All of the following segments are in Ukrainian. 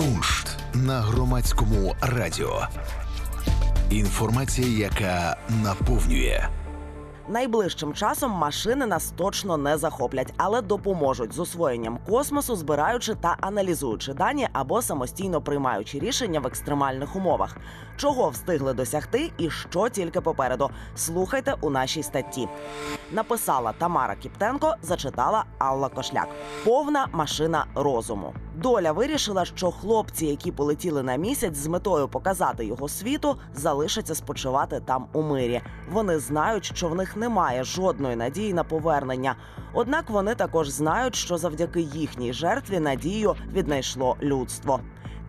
Куншт на громадському радіо. Інформація, яка наповнює. Найближчим часом машини нас точно не захоплять, але допоможуть з освоєнням космосу, збираючи та аналізуючи дані або самостійно приймаючи рішення в екстремальних умовах. Чого встигли досягти і що тільки попереду. Слухайте у нашій статті. Написала Тамара Кіптенко, зачитала Алла Кошляк. Повна машина розуму. Доля вирішила, що хлопці, які полетіли на місяць з метою показати його світу, залишаться спочивати там у мирі. Вони знають, що в них немає жодної надії на повернення. Однак вони також знають, що завдяки їхній жертві надію віднайшло людство.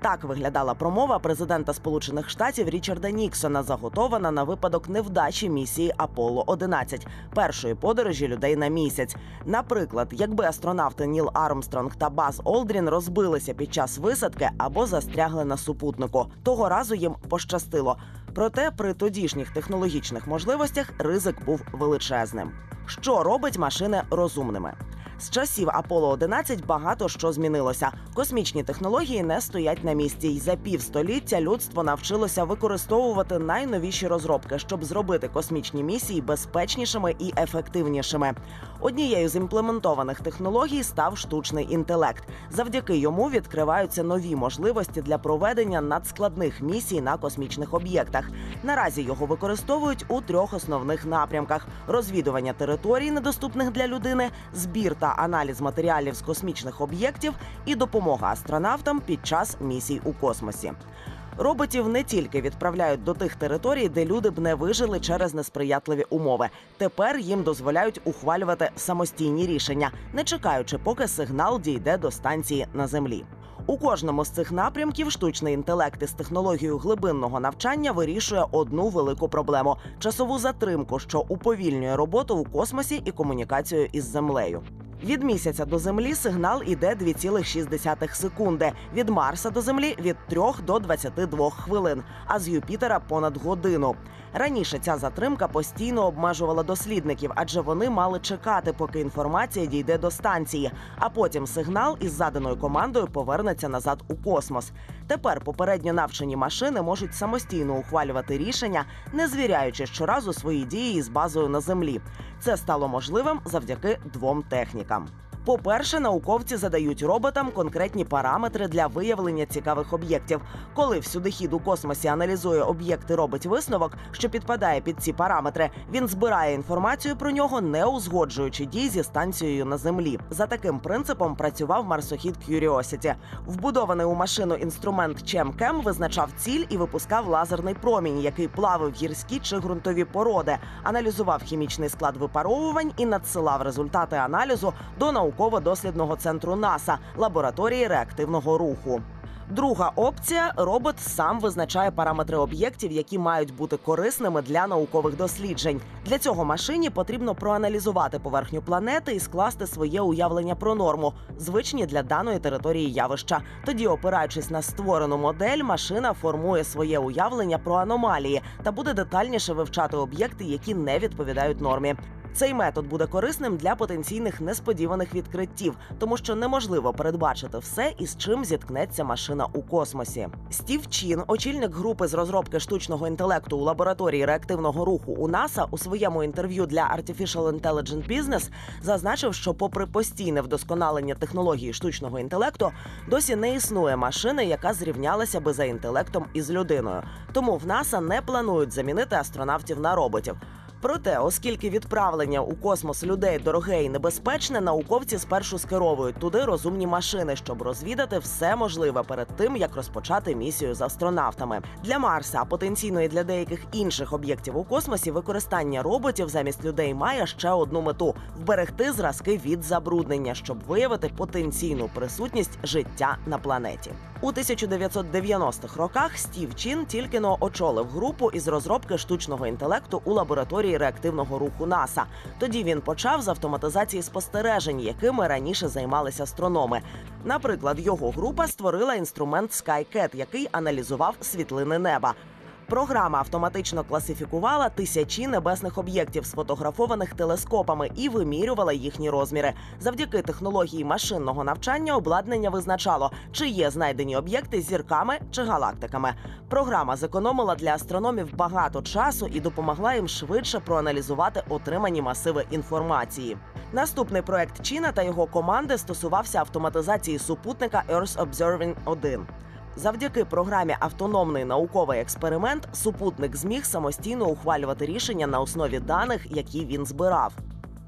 Так виглядала промова президента Сполучених Штатів Річарда Ніксона, заготована на випадок невдачі місії Аполло 11 першої подорожі людей на місяць. Наприклад, якби астронавти Ніл Армстронг та Баз Олдрін розбилися під час висадки або застрягли на супутнику, того разу їм пощастило. Проте при тодішніх технологічних можливостях ризик був величезним. Що робить машини розумними? З часів Аполло 11 багато що змінилося. Космічні технології не стоять на місці, і за півстоліття людство навчилося використовувати найновіші розробки, щоб зробити космічні місії безпечнішими і ефективнішими. Однією з імплементованих технологій став штучний інтелект. Завдяки йому відкриваються нові можливості для проведення надскладних місій на космічних об'єктах. Наразі його використовують у трьох основних напрямках: розвідування територій, недоступних для людини, збір та аналіз матеріалів з космічних об'єктів і допомога астронавтам під час місій у космосі. Роботів не тільки відправляють до тих територій, де люди б не вижили через несприятливі умови. Тепер їм дозволяють ухвалювати самостійні рішення, не чекаючи, поки сигнал дійде до станції на землі. У кожному з цих напрямків штучний інтелект із технологією глибинного навчання вирішує одну велику проблему часову затримку, що уповільнює роботу у космосі і комунікацію із землею. Від місяця до землі сигнал іде 2,6 секунди. Від Марса до землі від 3 до 22 хвилин, а з Юпітера понад годину. Раніше ця затримка постійно обмежувала дослідників, адже вони мали чекати, поки інформація дійде до станції, а потім сигнал із заданою командою повернеться назад у космос. Тепер попередньо навчені машини можуть самостійно ухвалювати рішення, не звіряючи щоразу свої дії із базою на землі. Це стало можливим завдяки двом технікам. По-перше, науковці задають роботам конкретні параметри для виявлення цікавих об'єктів. Коли всюдихід у космосі аналізує об'єкт і робить висновок, що підпадає під ці параметри, він збирає інформацію про нього, не узгоджуючи дій зі станцією на землі. За таким принципом працював марсохід Curiosity. Вбудований у машину інструмент ChemCam визначав ціль і випускав лазерний промінь, який плавив гірські чи ґрунтові породи, аналізував хімічний склад випаровувань і надсилав результати аналізу до наукових науково-дослідного центру НАСА лабораторії реактивного руху. Друга опція робот сам визначає параметри об'єктів, які мають бути корисними для наукових досліджень. Для цього машині потрібно проаналізувати поверхню планети і скласти своє уявлення про норму, звичні для даної території явища. Тоді, опираючись на створену модель, машина формує своє уявлення про аномалії та буде детальніше вивчати об'єкти, які не відповідають нормі. Цей метод буде корисним для потенційних несподіваних відкриттів, тому що неможливо передбачити все, із чим зіткнеться машина у космосі. Стів Чін, очільник групи з розробки штучного інтелекту у лабораторії реактивного руху у НАСА, у своєму інтерв'ю для Artificial Intelligent Business зазначив, що, попри постійне вдосконалення технології штучного інтелекту, досі не існує машини, яка зрівнялася би за інтелектом із людиною. Тому в НАСА не планують замінити астронавтів на роботів. Проте, оскільки відправлення у космос людей дороге і небезпечне, науковці спершу скеровують туди розумні машини, щоб розвідати все можливе перед тим, як розпочати місію з астронавтами для Марса, а потенційно і для деяких інших об'єктів у космосі, використання роботів замість людей має ще одну мету вберегти зразки від забруднення, щоб виявити потенційну присутність життя на планеті. У 1990-х роках Стів Чін тільки но очолив групу із розробки штучного інтелекту у лабораторії реактивного руху НАСА. Тоді він почав з автоматизації спостережень, якими раніше займалися астрономи. Наприклад, його група створила інструмент SkyCat, який аналізував світлини неба. Програма автоматично класифікувала тисячі небесних об'єктів, сфотографованих телескопами, і вимірювала їхні розміри. Завдяки технології машинного навчання обладнання визначало, чи є знайдені об'єкти зірками чи галактиками. Програма зекономила для астрономів багато часу і допомогла їм швидше проаналізувати отримані масиви інформації. Наступний проект Чіна та його команди стосувався автоматизації супутника Earth Observing 1. Завдяки програмі Автономний науковий експеримент супутник зміг самостійно ухвалювати рішення на основі даних, які він збирав.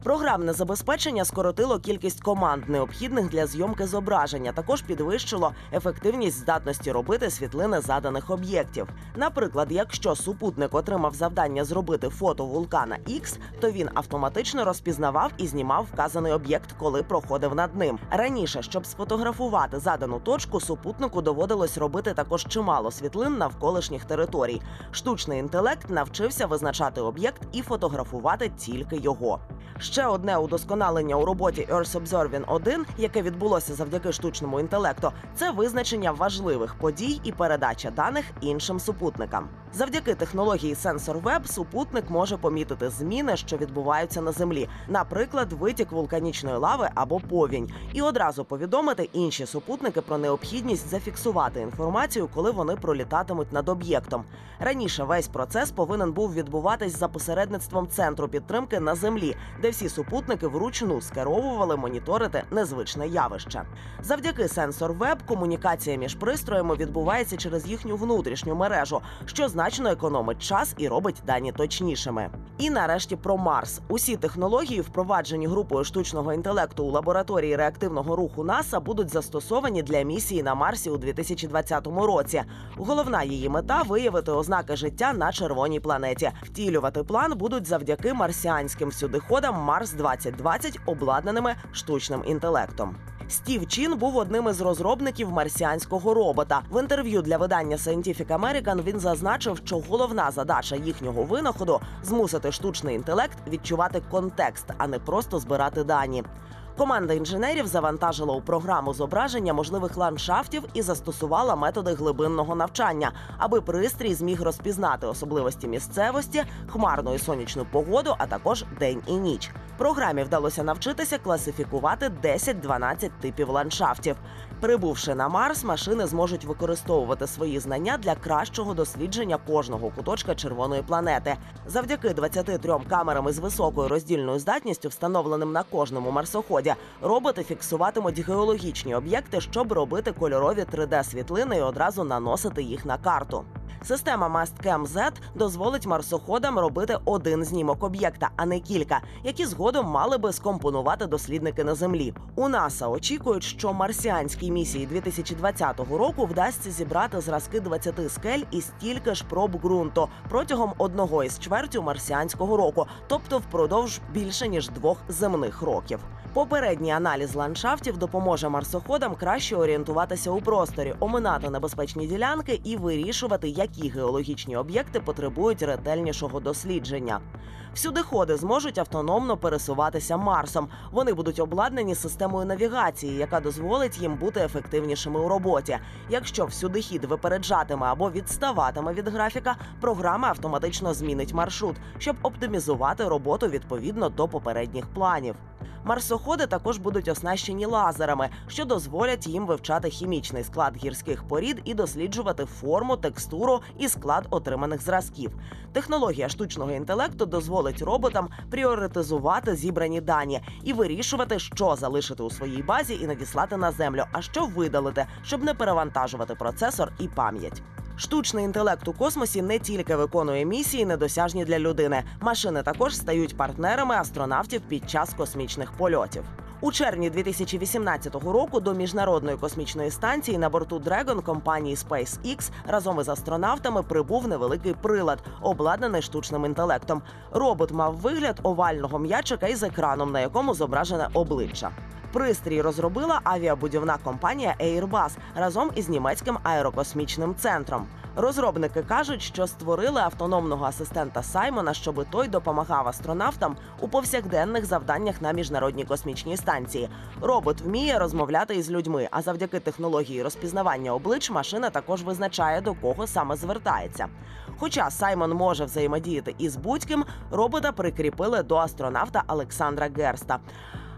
Програмне забезпечення скоротило кількість команд, необхідних для зйомки зображення. Також підвищило ефективність здатності робити світлини заданих об'єктів. Наприклад, якщо супутник отримав завдання зробити фото вулкана X, то він автоматично розпізнавав і знімав вказаний об'єкт, коли проходив над ним. Раніше, щоб сфотографувати задану точку, супутнику доводилось робити також чимало світлин навколишніх територій. Штучний інтелект навчився визначати об'єкт і фотографувати тільки його. Ще одне удосконалення у роботі Earth Observing 1, яке відбулося завдяки штучному інтелекту, це визначення важливих подій і передача даних іншим супутникам. Завдяки технології Sensor Web супутник може помітити зміни, що відбуваються на землі, наприклад, витік вулканічної лави або повінь, і одразу повідомити інші супутники про необхідність зафіксувати інформацію, коли вони пролітатимуть над об'єктом. Раніше весь процес повинен був відбуватись за посередництвом центру підтримки на землі, де всі супутники вручну скеровували моніторити незвичне явище. Завдяки Sensor Web комунікація між пристроями відбувається через їхню внутрішню мережу, що значно економить час і робить дані точнішими. І нарешті про Марс. Усі технології, впроваджені групою штучного інтелекту у лабораторії реактивного руху НАСА, будуть застосовані для місії на Марсі у 2020 році. Головна її мета виявити ознаки життя на червоній планеті. Втілювати план будуть завдяки марсіанським всюдиходам Марс 2020 обладнаними штучним інтелектом. Стів Чін був одним із розробників марсіанського робота. В інтерв'ю для видання Scientific American він зазначив, що головна задача їхнього винаходу змусити штучний інтелект відчувати контекст, а не просто збирати дані. Команда інженерів завантажила у програму зображення можливих ландшафтів і застосувала методи глибинного навчання, аби пристрій зміг розпізнати особливості місцевості, хмарну і сонячну погоду, а також день і ніч. Програмі вдалося навчитися класифікувати 10-12 типів ландшафтів. Прибувши на Марс, машини зможуть використовувати свої знання для кращого дослідження кожного куточка червоної планети. Завдяки 23 камерам із високою роздільною здатністю, встановленим на кожному марсоході, роботи фіксуватимуть геологічні об'єкти, щоб робити кольорові 3D-світлини і одразу наносити їх на карту. Система Mastcam Z дозволить марсоходам робити один знімок об'єкта, а не кілька, які згодом мали би скомпонувати дослідники на землі. У НАСА очікують, що марсіанській місії 2020 року вдасться зібрати зразки 20 скель і стільки ж проб ґрунту протягом одного із чвертю марсіанського року, тобто впродовж більше ніж двох земних років. Попередній аналіз ландшафтів допоможе марсоходам краще орієнтуватися у просторі, оминати небезпечні ділянки і вирішувати, які геологічні об'єкти потребують ретельнішого дослідження. Всюдиходи зможуть автономно пересуватися Марсом. Вони будуть обладнані системою навігації, яка дозволить їм бути ефективнішими у роботі. Якщо всюдихід випереджатиме або відставатиме від графіка, програма автоматично змінить маршрут, щоб оптимізувати роботу відповідно до попередніх планів. Марсоходи також будуть оснащені лазерами, що дозволять їм вивчати хімічний склад гірських порід і досліджувати форму, текстуру і склад отриманих зразків. Технологія штучного інтелекту дозволить роботам пріоритизувати зібрані дані і вирішувати, що залишити у своїй базі і надіслати на землю, а що видалити, щоб не перевантажувати процесор і пам'ять. Штучний інтелект у космосі не тільки виконує місії, недосяжні для людини. Машини також стають партнерами астронавтів під час космічних польотів. У червні 2018 року до міжнародної космічної станції на борту Dragon компанії SpaceX разом із астронавтами прибув невеликий прилад, обладнаний штучним інтелектом. Робот мав вигляд овального м'ячика із екраном, на якому зображене обличчя. Пристрій розробила авіабудівна компанія Airbus разом із німецьким аерокосмічним центром. Розробники кажуть, що створили автономного асистента Саймона, щоб той допомагав астронавтам у повсякденних завданнях на міжнародній космічній станції. Робот вміє розмовляти із людьми, а завдяки технології розпізнавання облич машина також визначає до кого саме звертається. Хоча Саймон може взаємодіяти із будь-ким, робота прикріпили до астронавта Олександра Герста.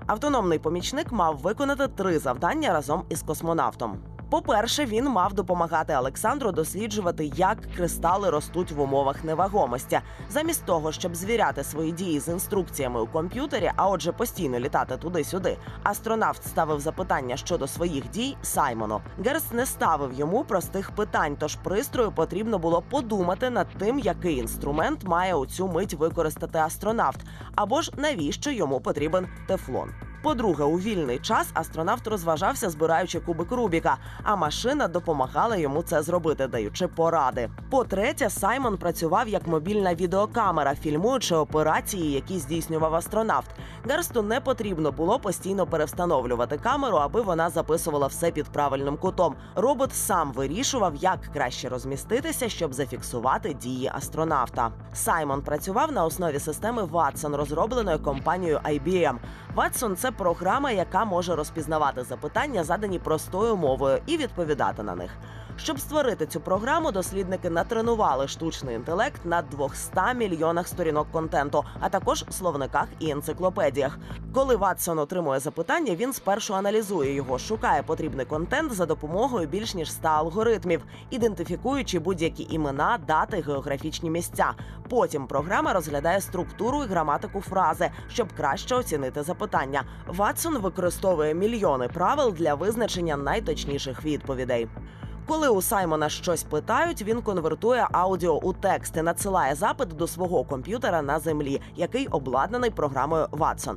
Автономний помічник мав виконати три завдання разом із космонавтом. По-перше, він мав допомагати Олександру досліджувати, як кристали ростуть в умовах невагомості. Замість того, щоб звіряти свої дії з інструкціями у комп'ютері, а отже, постійно літати туди-сюди. Астронавт ставив запитання щодо своїх дій Саймону. Герст не ставив йому простих питань, тож пристрою потрібно було подумати над тим, який інструмент має у цю мить використати астронавт, або ж навіщо йому потрібен тефлон. По-друге, у вільний час астронавт розважався, збираючи кубик Рубіка, а машина допомагала йому це зробити, даючи поради. По-третє, Саймон працював як мобільна відеокамера, фільмуючи операції, які здійснював астронавт. Герсту не потрібно було постійно перевстановлювати камеру, аби вона записувала все під правильним кутом. Робот сам вирішував, як краще розміститися, щоб зафіксувати дії астронавта. Саймон працював на основі системи Watson, розробленої компанією IBM. Watson – це програма, яка може розпізнавати запитання, задані простою мовою, і відповідати на них. Щоб створити цю програму, дослідники натренували штучний інтелект на 200 мільйонах сторінок контенту, а також словниках і енциклопедіях. Коли Ватсон отримує запитання, він спершу аналізує його, шукає потрібний контент за допомогою більш ніж 100 алгоритмів, ідентифікуючи будь-які імена, дати, географічні місця. Потім програма розглядає структуру і граматику фрази, щоб краще оцінити запитання. Ватсон використовує мільйони правил для визначення найточніших відповідей. Коли у Саймона щось питають, він конвертує аудіо у текст і надсилає запит до свого комп'ютера на землі, який обладнаний програмою Watson.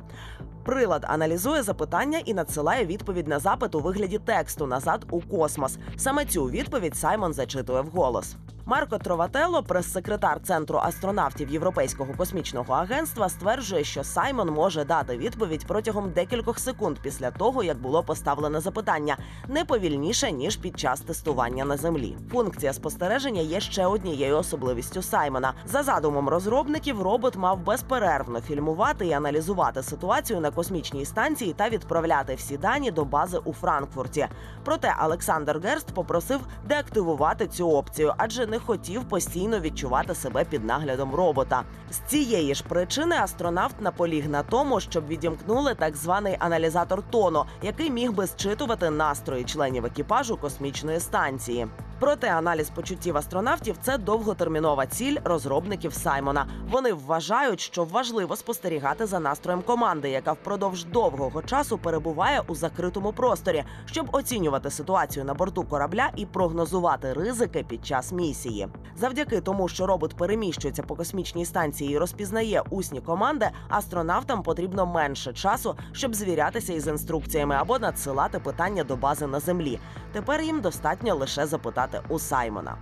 Прилад аналізує запитання і надсилає відповідь на запит у вигляді тексту назад у космос. Саме цю відповідь Саймон зачитує вголос. Марко Трователло, прес-секретар центру астронавтів Європейського космічного агентства, стверджує, що Саймон може дати відповідь протягом декількох секунд після того, як було поставлене запитання, не повільніше ніж під час тестування на землі. Функція спостереження є ще однією особливістю Саймона. За задумом розробників, робот мав безперервно фільмувати і аналізувати ситуацію на космічній станції та відправляти всі дані до бази у Франкфурті. Проте Олександр Герст попросив деактивувати цю опцію, адже не хотів постійно відчувати себе під наглядом робота. З цієї ж причини астронавт наполіг на тому, щоб відімкнули так званий аналізатор тону, який міг би зчитувати настрої членів екіпажу космічної станції. Проте аналіз почуттів астронавтів це довготермінова ціль розробників Саймона. Вони вважають, що важливо спостерігати за настроєм команди, яка впродовж довгого часу перебуває у закритому просторі, щоб оцінювати ситуацію на борту корабля і прогнозувати ризики під час місії. Завдяки тому, що робот переміщується по космічній станції і розпізнає усні команди, астронавтам потрібно менше часу, щоб звірятися із інструкціями або надсилати питання до бази на землі. Тепер їм достатньо лише запитати у Саймона.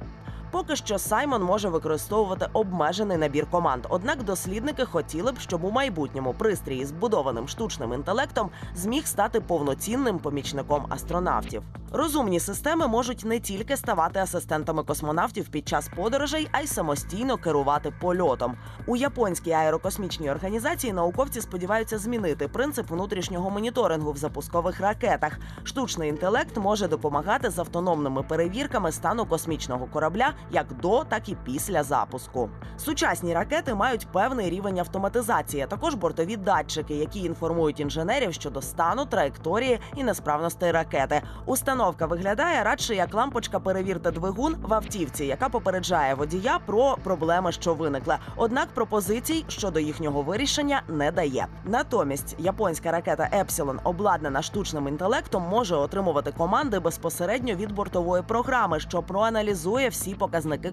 Поки що Саймон може використовувати обмежений набір команд. Однак дослідники хотіли б, щоб у майбутньому пристрій з будованим штучним інтелектом зміг стати повноцінним помічником астронавтів. Розумні системи можуть не тільки ставати асистентами космонавтів під час подорожей, а й самостійно керувати польотом. У японській аерокосмічній організації науковці сподіваються змінити принцип внутрішнього моніторингу в запускових ракетах. Штучний інтелект може допомагати з автономними перевірками стану космічного корабля як до, так і після запуску. Сучасні ракети мають певний рівень автоматизації, а також бортові датчики, які інформують інженерів щодо стану, траєкторії і несправностей ракети. Установка виглядає радше як лампочка перевірте двигун в автівці, яка попереджає водія про проблеми, що виникли. Однак пропозицій щодо їхнього вирішення не дає. Натомість японська ракета Епсилон, обладнана штучним інтелектом, може отримувати команди безпосередньо від бортової програми, що проаналізує всі показники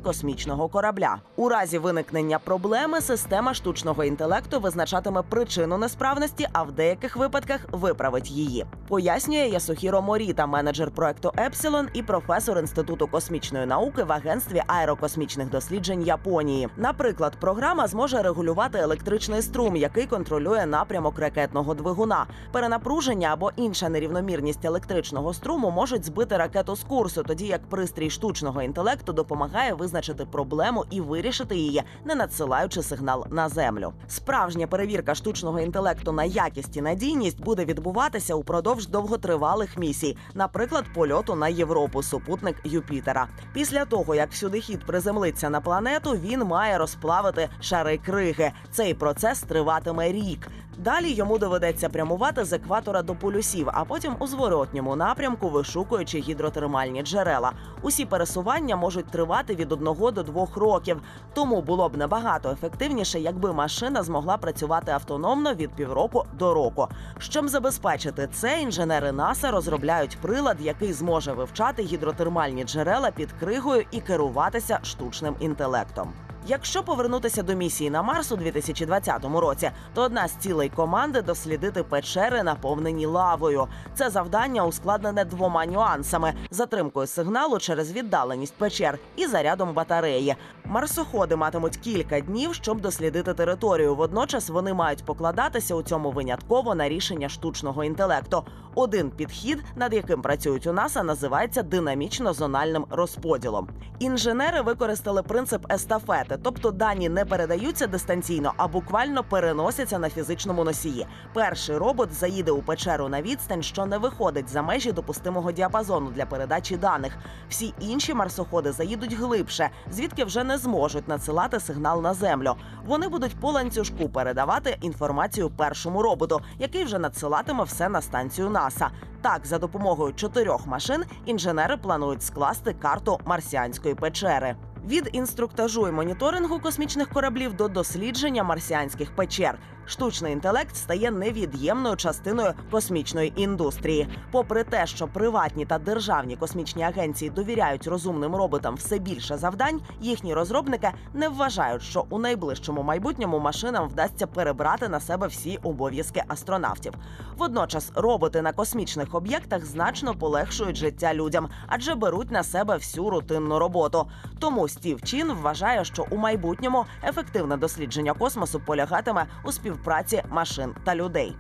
космічного корабля. У разі виникнення проблеми система штучного інтелекту визначатиме причину несправності, а в деяких випадках виправить її. Пояснює Ясухіро Моріта, менеджер проекту Епсилон і професор інституту космічної науки в агентстві аерокосмічних досліджень Японії. Наприклад, програма зможе регулювати електричний струм, який контролює напрямок ракетного двигуна. Перенапруження або інша нерівномірність електричного струму можуть збити ракету з курсу, тоді як пристрій штучного інтелекту допомагає допомагає визначити проблему і вирішити її, не надсилаючи сигнал на землю. Справжня перевірка штучного інтелекту на якість і надійність буде відбуватися упродовж довготривалих місій, наприклад, польоту на Європу, супутник Юпітера. Після того як сюдихід приземлиться на планету, він має розплавити шари криги. Цей процес триватиме рік. Далі йому доведеться прямувати з екватора до полюсів, а потім у зворотньому напрямку, вишукуючи гідротермальні джерела. Усі пересування можуть тривати від одного до двох років. Тому було б набагато ефективніше, якби машина змогла працювати автономно від півроку до року. Щоб забезпечити це, інженери НАСА розробляють прилад, який зможе вивчати гідротермальні джерела під кригою і керуватися штучним інтелектом. Якщо повернутися до місії на Марс у 2020 році, то одна з цілей команди дослідити печери, наповнені лавою. Це завдання ускладнене двома нюансами: затримкою сигналу через віддаленість печер і зарядом батареї. Марсоходи матимуть кілька днів, щоб дослідити територію. Водночас вони мають покладатися у цьому винятково на рішення штучного інтелекту. Один підхід, над яким працюють у НАСА, називається динамічно-зональним розподілом. Інженери використали принцип естафети, тобто дані не передаються дистанційно, а буквально переносяться на фізичному носії. Перший робот заїде у печеру на відстань, що не виходить за межі допустимого діапазону для передачі даних. Всі інші марсоходи заїдуть глибше, звідки вже не зможуть надсилати сигнал на землю. Вони будуть по ланцюжку передавати інформацію першому роботу, який вже надсилатиме все на станцію НАСА. Так, за допомогою чотирьох машин інженери планують скласти карту марсіанської печери. Від інструктажу і моніторингу космічних кораблів до дослідження марсіанських печер. Штучний інтелект стає невід'ємною частиною космічної індустрії. Попри те, що приватні та державні космічні агенції довіряють розумним роботам все більше завдань, їхні розробники не вважають, що у найближчому майбутньому машинам вдасться перебрати на себе всі обов'язки астронавтів. Водночас роботи на космічних об'єктах значно полегшують життя людям, адже беруть на себе всю рутинну роботу. Тому Стів Чін вважає, що у майбутньому ефективне дослідження космосу полягатиме у співпраці машин та людей.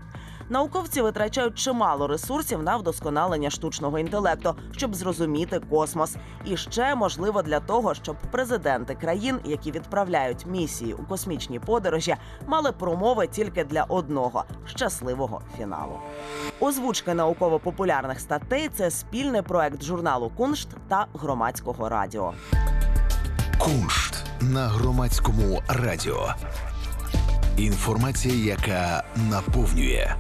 Науковці витрачають чимало ресурсів на вдосконалення штучного інтелекту, щоб зрозуміти космос. І ще можливо для того, щоб президенти країн, які відправляють місії у космічні подорожі, мали промови тільки для одного щасливого фіналу. Озвучка науково-популярних статей це спільний проект журналу Куншт та громадського радіо. Куншт на громадському радіо. Інформація, яка наповнює.